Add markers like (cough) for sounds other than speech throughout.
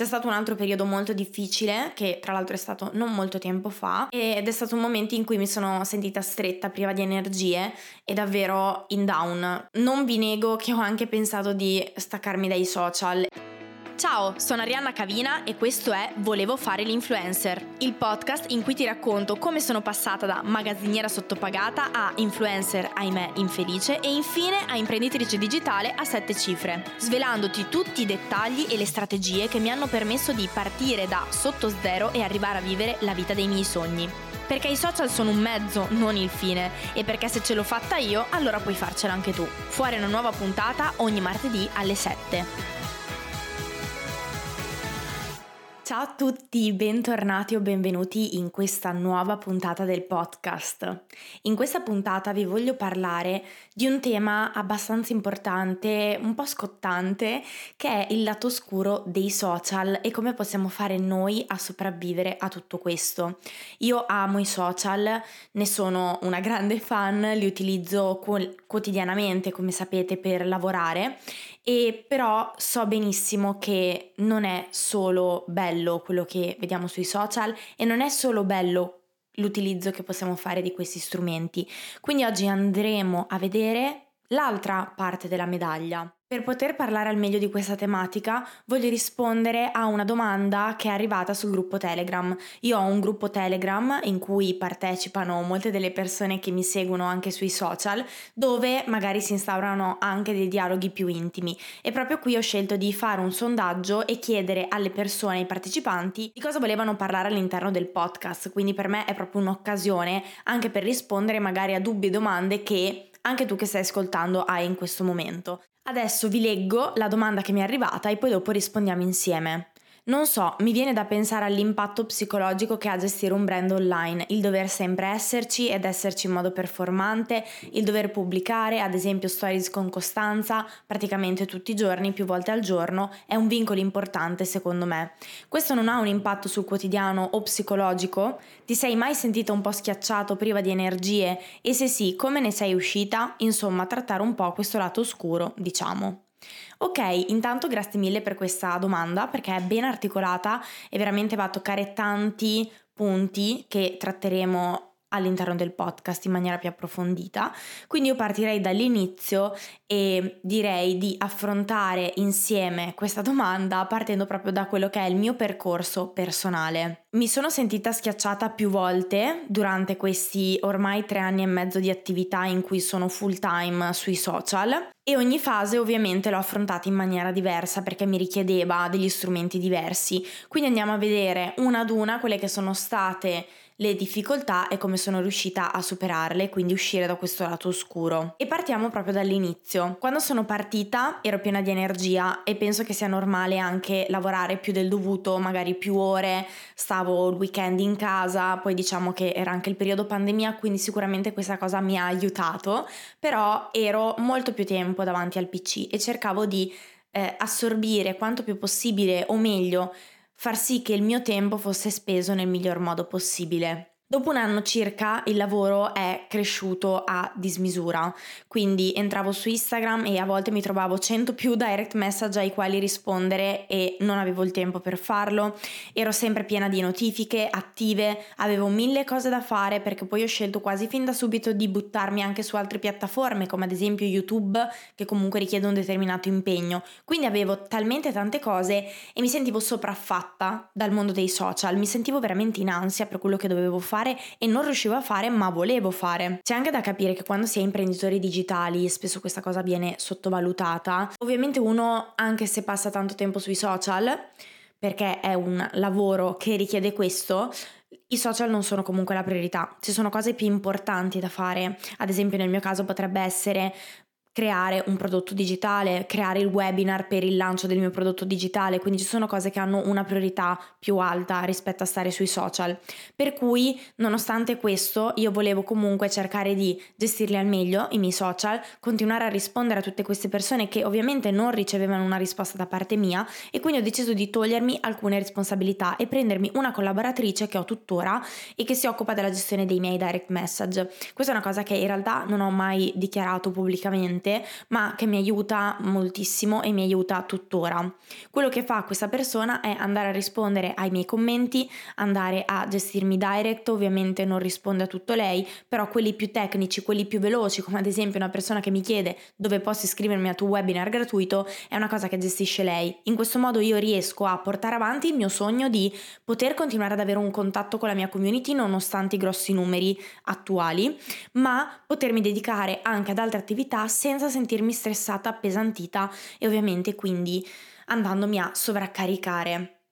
C'è stato un altro periodo molto difficile, che tra l'altro è stato non molto tempo fa, ed è stato un momento in cui mi sono sentita stretta, priva di energie e davvero in down. Non vi nego che ho anche pensato di staccarmi dai social. Ciao, sono Arianna Cavina e questo è Volevo fare l'influencer, il podcast in cui ti racconto come sono passata da magazziniera sottopagata a influencer, ahimè, infelice e infine a imprenditrice digitale a sette cifre, svelandoti tutti i dettagli e le strategie che mi hanno permesso di partire da sotto zero e arrivare a vivere la vita dei miei sogni. Perché i social sono un mezzo, non il fine, e perché se ce l'ho fatta io, allora puoi farcela anche tu. Fuori una nuova puntata ogni martedì alle 7. Ciao a tutti, bentornati o benvenuti in questa nuova puntata del podcast. In questa puntata vi voglio parlare di un tema abbastanza importante, un po' scottante, che è il lato oscuro dei social e come possiamo fare noi a sopravvivere a tutto questo. Io amo i social, ne sono una grande fan, li utilizzo quotidianamente, come sapete, per lavorare e però so benissimo che non è solo bello quello che vediamo sui social e non è solo bello l'utilizzo che possiamo fare di questi strumenti. Quindi oggi andremo a vedere l'altra parte della medaglia. Per poter parlare al meglio di questa tematica voglio rispondere a una domanda che è arrivata sul gruppo Telegram. Io ho un gruppo Telegram in cui partecipano molte delle persone che mi seguono anche sui social, dove magari si instaurano anche dei dialoghi più intimi e proprio qui ho scelto di fare un sondaggio e chiedere alle persone, ai partecipanti, di cosa volevano parlare all'interno del podcast. Quindi per me è proprio un'occasione anche per rispondere magari a dubbi e domande che anche tu che stai ascoltando hai in questo momento. Adesso vi leggo la domanda che mi è arrivata e poi dopo rispondiamo insieme. Non so, mi viene da pensare all'impatto psicologico che ha gestire un brand online, il dover sempre esserci ed esserci in modo performante, il dover pubblicare, ad esempio, stories con costanza, praticamente tutti i giorni, più volte al giorno, è un vincolo importante secondo me. Questo non ha un impatto sul quotidiano o psicologico? Ti sei mai sentito un po' schiacciato, priva di energie? E se sì, come ne sei uscita? Insomma, trattare un po' questo lato oscuro, diciamo. Ok, intanto grazie mille per questa domanda perché è ben articolata e veramente va a toccare tanti punti che tratteremo all'interno del podcast in maniera più approfondita. Quindi io partirei dall'inizio e direi di affrontare insieme questa domanda partendo proprio da quello che è il mio percorso personale. Mi sono sentita schiacciata più volte durante questi ormai tre anni e mezzo di attività in cui sono full time sui social e ogni fase ovviamente l'ho affrontata in maniera diversa perché mi richiedeva degli strumenti diversi. Quindi andiamo a vedere una ad una quelle che sono state le difficoltà e come sono riuscita a superarle, quindi uscire da questo lato oscuro. E partiamo proprio dall'inizio. Quando sono partita ero piena di energia e penso che sia normale anche lavorare più del dovuto, magari più ore, stavo il weekend in casa, poi diciamo che era anche il periodo pandemia, quindi sicuramente questa cosa mi ha aiutato, però ero molto più tempo davanti al PC e cercavo di eh, assorbire quanto più possibile o meglio far sì che il mio tempo fosse speso nel miglior modo possibile. Dopo un anno circa il lavoro è cresciuto a dismisura, quindi entravo su Instagram e a volte mi trovavo 100 più direct message ai quali rispondere e non avevo il tempo per farlo, ero sempre piena di notifiche attive, avevo mille cose da fare perché poi ho scelto quasi fin da subito di buttarmi anche su altre piattaforme come ad esempio YouTube che comunque richiede un determinato impegno, quindi avevo talmente tante cose e mi sentivo sopraffatta dal mondo dei social, mi sentivo veramente in ansia per quello che dovevo fare fare e non riuscivo a fare ma volevo fare. C'è anche da capire che quando si è imprenditori digitali spesso questa cosa viene sottovalutata. Ovviamente uno anche se passa tanto tempo sui social perché è un lavoro che richiede questo, i social non sono comunque la priorità, ci sono cose più importanti da fare, ad esempio nel mio caso potrebbe essere creare un prodotto digitale, creare il webinar per il lancio del mio prodotto digitale, quindi ci sono cose che hanno una priorità più alta rispetto a stare sui social. Per cui, nonostante questo, io volevo comunque cercare di gestirli al meglio i miei social, continuare a rispondere a tutte queste persone che ovviamente non ricevevano una risposta da parte mia e quindi ho deciso di togliermi alcune responsabilità e prendermi una collaboratrice che ho tuttora e che si occupa della gestione dei miei direct message. Questa è una cosa che in realtà non ho mai dichiarato pubblicamente mente, ma che mi aiuta moltissimo e mi aiuta tuttora. Quello che fa questa persona è andare a rispondere ai miei commenti, andare a gestirmi direct, ovviamente non risponde a tutto lei, però quelli più tecnici, quelli più veloci, come ad esempio una persona che mi chiede dove posso iscrivermi a tuo webinar gratuito, è una cosa che gestisce lei. In questo modo io riesco a portare avanti il mio sogno di poter continuare ad avere un contatto con la mia community nonostante i grossi numeri attuali, ma potermi dedicare anche ad altre attività senza sentirmi stressata, appesantita e ovviamente quindi andandomi a sovraccaricare.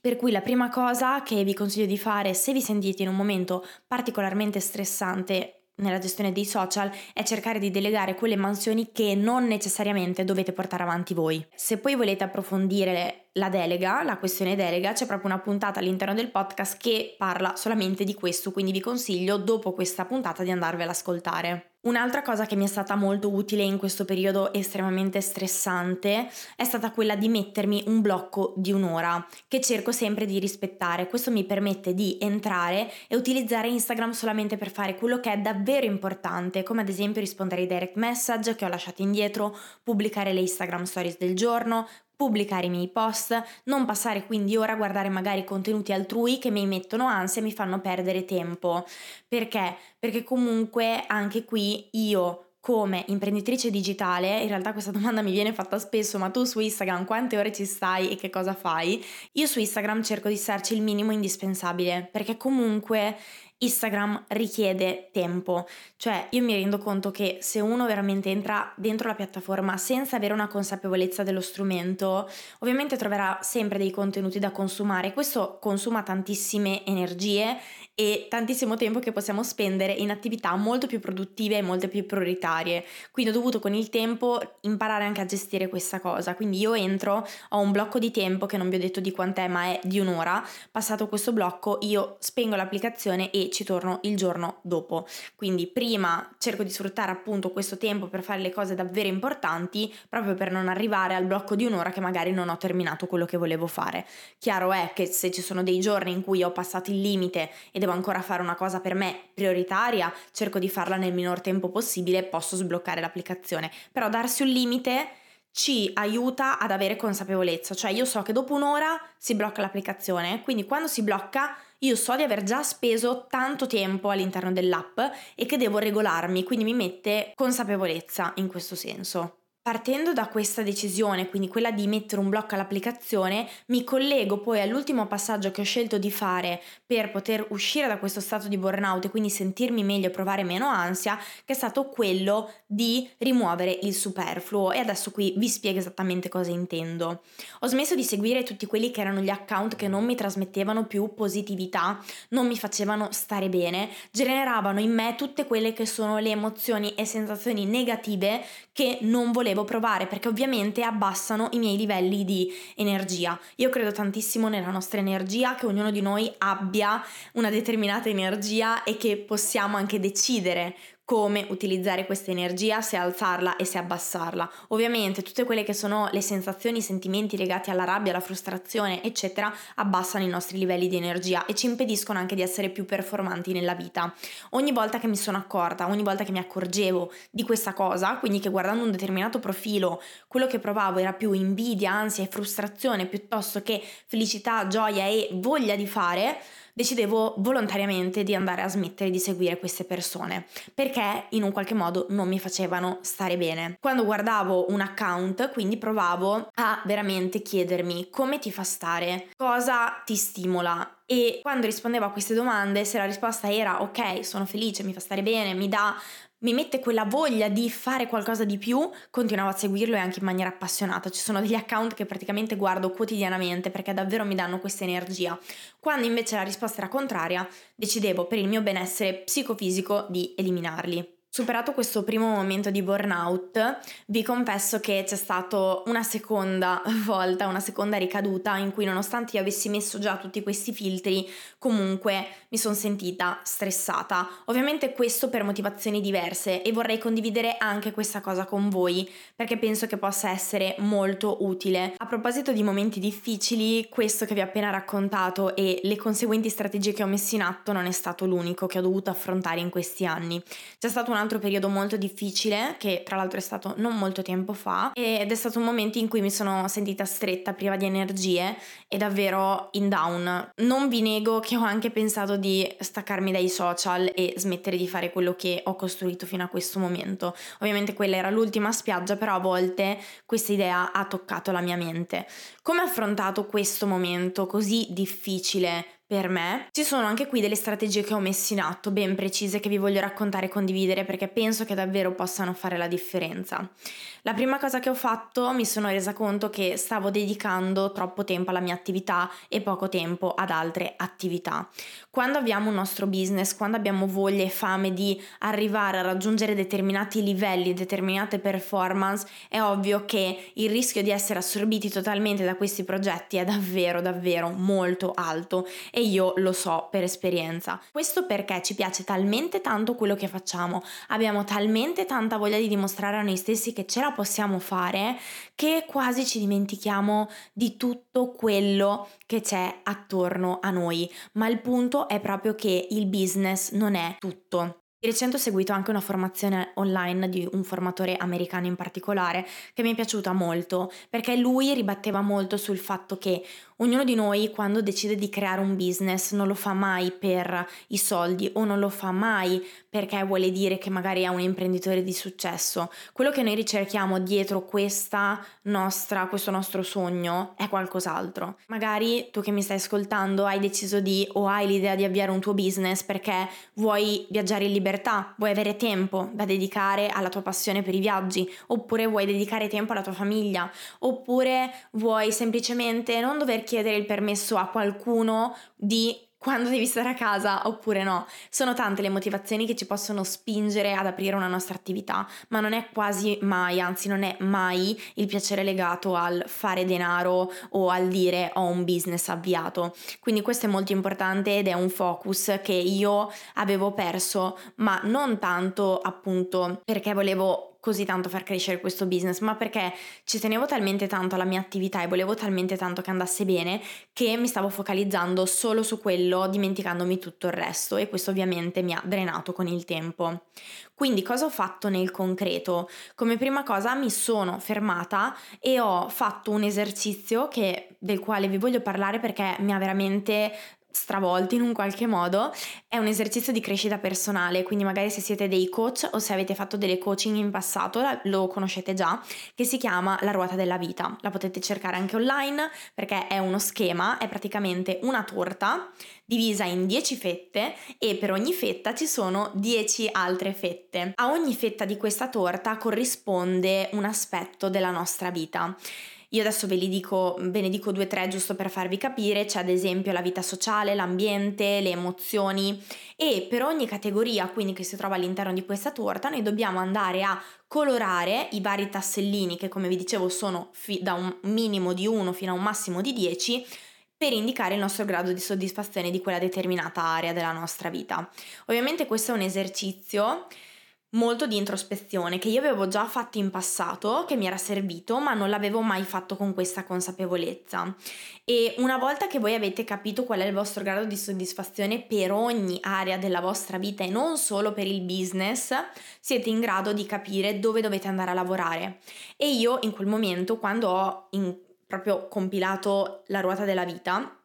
Per cui la prima cosa che vi consiglio di fare se vi sentite in un momento particolarmente stressante nella gestione dei social è cercare di delegare quelle mansioni che non necessariamente dovete portare avanti voi. Se poi volete approfondire la delega, la questione delega, c'è proprio una puntata all'interno del podcast che parla solamente di questo, quindi vi consiglio dopo questa puntata di andarvela ad ascoltare. Un'altra cosa che mi è stata molto utile in questo periodo estremamente stressante è stata quella di mettermi un blocco di un'ora che cerco sempre di rispettare. Questo mi permette di entrare e utilizzare Instagram solamente per fare quello che è davvero importante, come ad esempio rispondere ai direct message che ho lasciato indietro, pubblicare le Instagram stories del giorno, pubblicare i miei post, non passare quindi ora a guardare magari contenuti altrui che mi mettono ansia e mi fanno perdere tempo. Perché? Perché comunque anche qui io come imprenditrice digitale, in realtà questa domanda mi viene fatta spesso, ma tu su Instagram quante ore ci stai e che cosa fai? Io su Instagram cerco di starci il minimo indispensabile, perché comunque Instagram richiede tempo, cioè io mi rendo conto che se uno veramente entra dentro la piattaforma senza avere una consapevolezza dello strumento, ovviamente troverà sempre dei contenuti da consumare, questo consuma tantissime energie e tantissimo tempo che possiamo spendere in attività molto più produttive e molto più prioritarie. Quindi ho dovuto con il tempo imparare anche a gestire questa cosa. Quindi io entro, ho un blocco di tempo che non vi ho detto di quant'è, ma è di un'ora. Passato questo blocco, io spengo l'applicazione e ci torno il giorno dopo. Quindi prima cerco di sfruttare appunto questo tempo per fare le cose davvero importanti, proprio per non arrivare al blocco di un'ora che magari non ho terminato quello che volevo fare. Chiaro è che se ci sono dei giorni in cui ho passato il limite e devo devo ancora fare una cosa per me prioritaria, cerco di farla nel minor tempo possibile, posso sbloccare l'applicazione. Però darsi un limite ci aiuta ad avere consapevolezza, cioè io so che dopo un'ora si blocca l'applicazione, quindi quando si blocca io so di aver già speso tanto tempo all'interno dell'app e che devo regolarmi, quindi mi mette consapevolezza in questo senso. Partendo da questa decisione, quindi quella di mettere un blocco all'applicazione, mi collego poi all'ultimo passaggio che ho scelto di fare per poter uscire da questo stato di burnout e quindi sentirmi meglio e provare meno ansia, che è stato quello di rimuovere il superfluo e adesso qui vi spiego esattamente cosa intendo. Ho smesso di seguire tutti quelli che erano gli account che non mi trasmettevano più positività, non mi facevano stare bene, generavano in me tutte quelle che sono le emozioni e sensazioni negative che non volevo devo provare perché ovviamente abbassano i miei livelli di energia. Io credo tantissimo nella nostra energia, che ognuno di noi abbia una determinata energia e che possiamo anche decidere come utilizzare questa energia, se alzarla e se abbassarla. Ovviamente tutte quelle che sono le sensazioni, i sentimenti legati alla rabbia, alla frustrazione, eccetera, abbassano i nostri livelli di energia e ci impediscono anche di essere più performanti nella vita. Ogni volta che mi sono accorta, ogni volta che mi accorgevo di questa cosa, quindi che guardando un determinato profilo quello che provavo era più invidia, ansia e frustrazione piuttosto che felicità, gioia e voglia di fare, decidevo volontariamente di andare a smettere di seguire queste persone perché in un qualche modo non mi facevano stare bene. Quando guardavo un account, quindi provavo a veramente chiedermi come ti fa stare, cosa ti stimola e quando rispondevo a queste domande, se la risposta era ok, sono felice, mi fa stare bene, mi dà mi mette quella voglia di fare qualcosa di più, continuavo a seguirlo e anche in maniera appassionata. Ci sono degli account che praticamente guardo quotidianamente perché davvero mi danno questa energia. Quando invece la risposta era contraria, decidevo per il mio benessere psicofisico di eliminarli. Superato questo primo momento di burnout, vi confesso che c'è stata una seconda (laughs) volta, una seconda ricaduta in cui nonostante io avessi messo già tutti questi filtri, comunque mi sono sentita stressata. Ovviamente questo per motivazioni diverse e vorrei condividere anche questa cosa con voi perché penso che possa essere molto utile. A proposito di momenti difficili, questo che vi ho appena raccontato e le conseguenti strategie che ho messo in atto non è stato l'unico che ho dovuto affrontare in questi anni. C'è stata una un altro periodo molto difficile, che tra l'altro è stato non molto tempo fa, ed è stato un momento in cui mi sono sentita stretta, priva di energie e davvero in down. Non vi nego che ho anche pensato di staccarmi dai social e smettere di fare quello che ho costruito fino a questo momento. Ovviamente quella era l'ultima spiaggia, però a volte questa idea ha toccato la mia mente. Come ho affrontato questo momento così difficile per me. Ci sono anche qui delle strategie che ho messo in atto, ben precise, che vi voglio raccontare e condividere perché penso che davvero possano fare la differenza. La prima cosa che ho fatto mi sono resa conto che stavo dedicando troppo tempo alla mia attività e poco tempo ad altre attività. Quando abbiamo un nostro business, quando abbiamo voglia e fame di arrivare a raggiungere determinati livelli, determinate performance, è ovvio che il rischio di essere assorbiti totalmente da questi progetti è davvero davvero molto alto e io lo so per esperienza. Questo perché ci piace talmente tanto quello che facciamo, abbiamo talmente tanta voglia di dimostrare a noi stessi che ce la possiamo fare che quasi ci dimentichiamo di tutto quello che c'è attorno a noi. Ma il punto è proprio che il business non è tutto. Di recente ho seguito anche una formazione online di un formatore americano in particolare che mi è piaciuta molto perché lui ribatteva molto sul fatto che ognuno di noi quando decide di creare un business non lo fa mai per i soldi o non lo fa mai perché vuole dire che magari è un imprenditore di successo. Quello che noi ricerchiamo dietro nostra, questo nostro sogno è qualcos'altro. Magari tu che mi stai ascoltando hai deciso di o hai l'idea di avviare un tuo business perché vuoi viaggiare in libertà libertà, vuoi avere tempo da dedicare alla tua passione per i viaggi, oppure vuoi dedicare tempo alla tua famiglia, oppure vuoi semplicemente non dover chiedere il permesso a qualcuno di quando devi stare a casa oppure no. Sono tante le motivazioni che ci possono spingere ad aprire una nostra attività, ma non è quasi mai, anzi non è mai il piacere legato al fare denaro o al dire ho un business avviato. Quindi questo è molto importante ed è un focus che io avevo perso, ma non tanto appunto perché volevo così tanto far crescere questo business, ma perché ci tenevo talmente tanto alla mia attività e volevo talmente tanto che andasse bene che mi stavo focalizzando solo su quello, dimenticandomi tutto il resto e questo ovviamente mi ha drenato con il tempo. Quindi cosa ho fatto nel concreto? Come prima cosa mi sono fermata e ho fatto un esercizio che, del quale vi voglio parlare perché mi ha veramente stravolti in un qualche modo, è un esercizio di crescita personale, quindi magari se siete dei coach o se avete fatto delle coaching in passato lo conoscete già, che si chiama la ruota della vita. La potete cercare anche online perché è uno schema, è praticamente una torta divisa in 10 fette e per ogni fetta ci sono 10 altre fette. A ogni fetta di questa torta corrisponde un aspetto della nostra vita. Io adesso ve, dico, ve ne dico due o tre giusto per farvi capire, c'è ad esempio la vita sociale, l'ambiente, le emozioni e per ogni categoria quindi che si trova all'interno di questa torta noi dobbiamo andare a colorare i vari tassellini che come vi dicevo sono fi- da un minimo di 1 fino a un massimo di 10 per indicare il nostro grado di soddisfazione di quella determinata area della nostra vita. Ovviamente questo è un esercizio molto di introspezione che io avevo già fatto in passato, che mi era servito, ma non l'avevo mai fatto con questa consapevolezza. E una volta che voi avete capito qual è il vostro grado di soddisfazione per ogni area della vostra vita e non solo per il business, siete in grado di capire dove dovete andare a lavorare. E io in quel momento, quando ho in, proprio compilato la ruota della vita,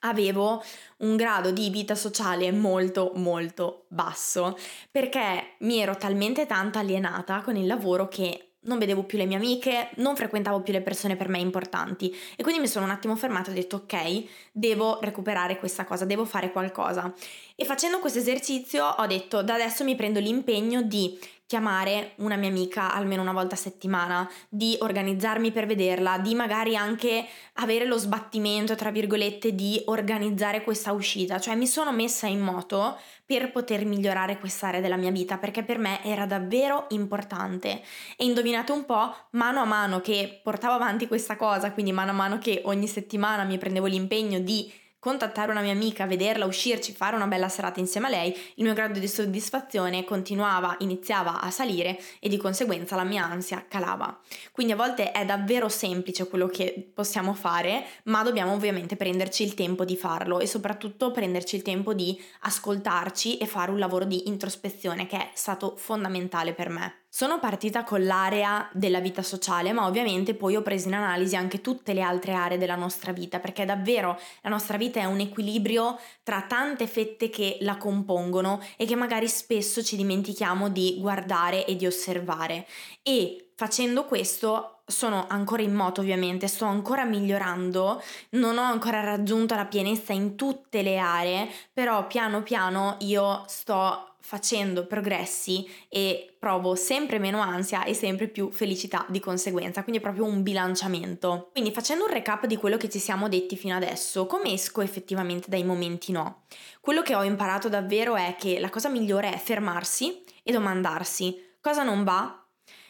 avevo un grado di vita sociale molto molto basso perché mi ero talmente tanto alienata con il lavoro che non vedevo più le mie amiche, non frequentavo più le persone per me importanti e quindi mi sono un attimo fermata e ho detto ok, devo recuperare questa cosa, devo fare qualcosa. E facendo questo esercizio ho detto da adesso mi prendo l'impegno di chiamare una mia amica almeno una volta a settimana, di organizzarmi per vederla, di magari anche avere lo sbattimento, tra virgolette, di organizzare questa uscita. Cioè mi sono messa in moto per poter migliorare quest'area della mia vita perché per me era davvero importante. E indovinate un po', mano a mano che portavo avanti questa cosa, quindi mano a mano che ogni settimana mi prendevo l'impegno di contattare una mia amica, vederla, uscirci, fare una bella serata insieme a lei, il mio grado di soddisfazione continuava, iniziava a salire e di conseguenza la mia ansia calava. Quindi a volte è davvero semplice quello che possiamo fare, ma dobbiamo ovviamente prenderci il tempo di farlo e soprattutto prenderci il tempo di ascoltarci e fare un lavoro di introspezione che è stato fondamentale per me. Sono partita con l'area della vita sociale, ma ovviamente poi ho preso in analisi anche tutte le altre aree della nostra vita, perché davvero la nostra vita è un equilibrio tra tante fette che la compongono e che magari spesso ci dimentichiamo di guardare e di osservare. E facendo questo sono ancora in moto ovviamente, sto ancora migliorando, non ho ancora raggiunto la pienezza in tutte le aree, però piano piano io sto facendo progressi e provo sempre meno ansia e sempre più felicità di conseguenza, quindi è proprio un bilanciamento. Quindi facendo un recap di quello che ci siamo detti fino adesso, come esco effettivamente dai momenti no? Quello che ho imparato davvero è che la cosa migliore è fermarsi e domandarsi cosa non va,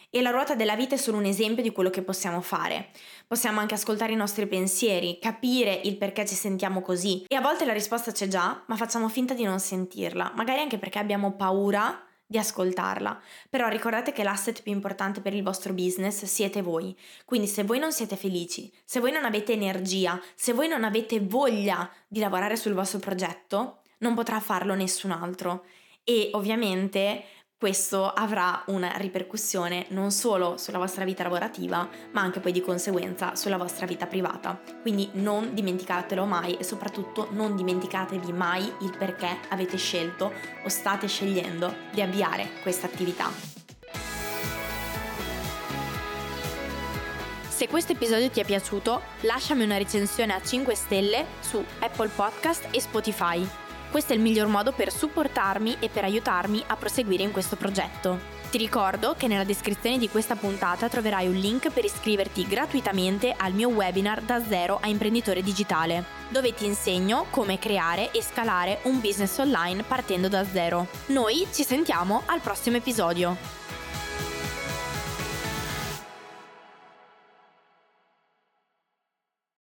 e la ruota della vita è solo un esempio di quello che possiamo fare. Possiamo anche ascoltare i nostri pensieri, capire il perché ci sentiamo così. E a volte la risposta c'è già, ma facciamo finta di non sentirla, magari anche perché abbiamo paura di ascoltarla. Però ricordate che l'asset più importante per il vostro business siete voi. Quindi se voi non siete felici, se voi non avete energia, se voi non avete voglia di lavorare sul vostro progetto, non potrà farlo nessun altro. E ovviamente questo avrà una ripercussione non solo sulla vostra vita lavorativa, ma anche poi di conseguenza sulla vostra vita privata. Quindi non dimenticatelo mai e soprattutto non dimenticatevi mai il perché avete scelto o state scegliendo di avviare questa attività. Se questo episodio ti è piaciuto, lasciami una recensione a 5 stelle su Apple Podcast e Spotify questo è il miglior modo per supportarmi e per aiutarmi a proseguire in questo progetto. Ti ricordo che nella descrizione di questa puntata troverai un link per iscriverti gratuitamente al mio webinar da zero a imprenditore digitale, dove ti insegno come creare e scalare un business online partendo da zero. Noi ci sentiamo al prossimo episodio.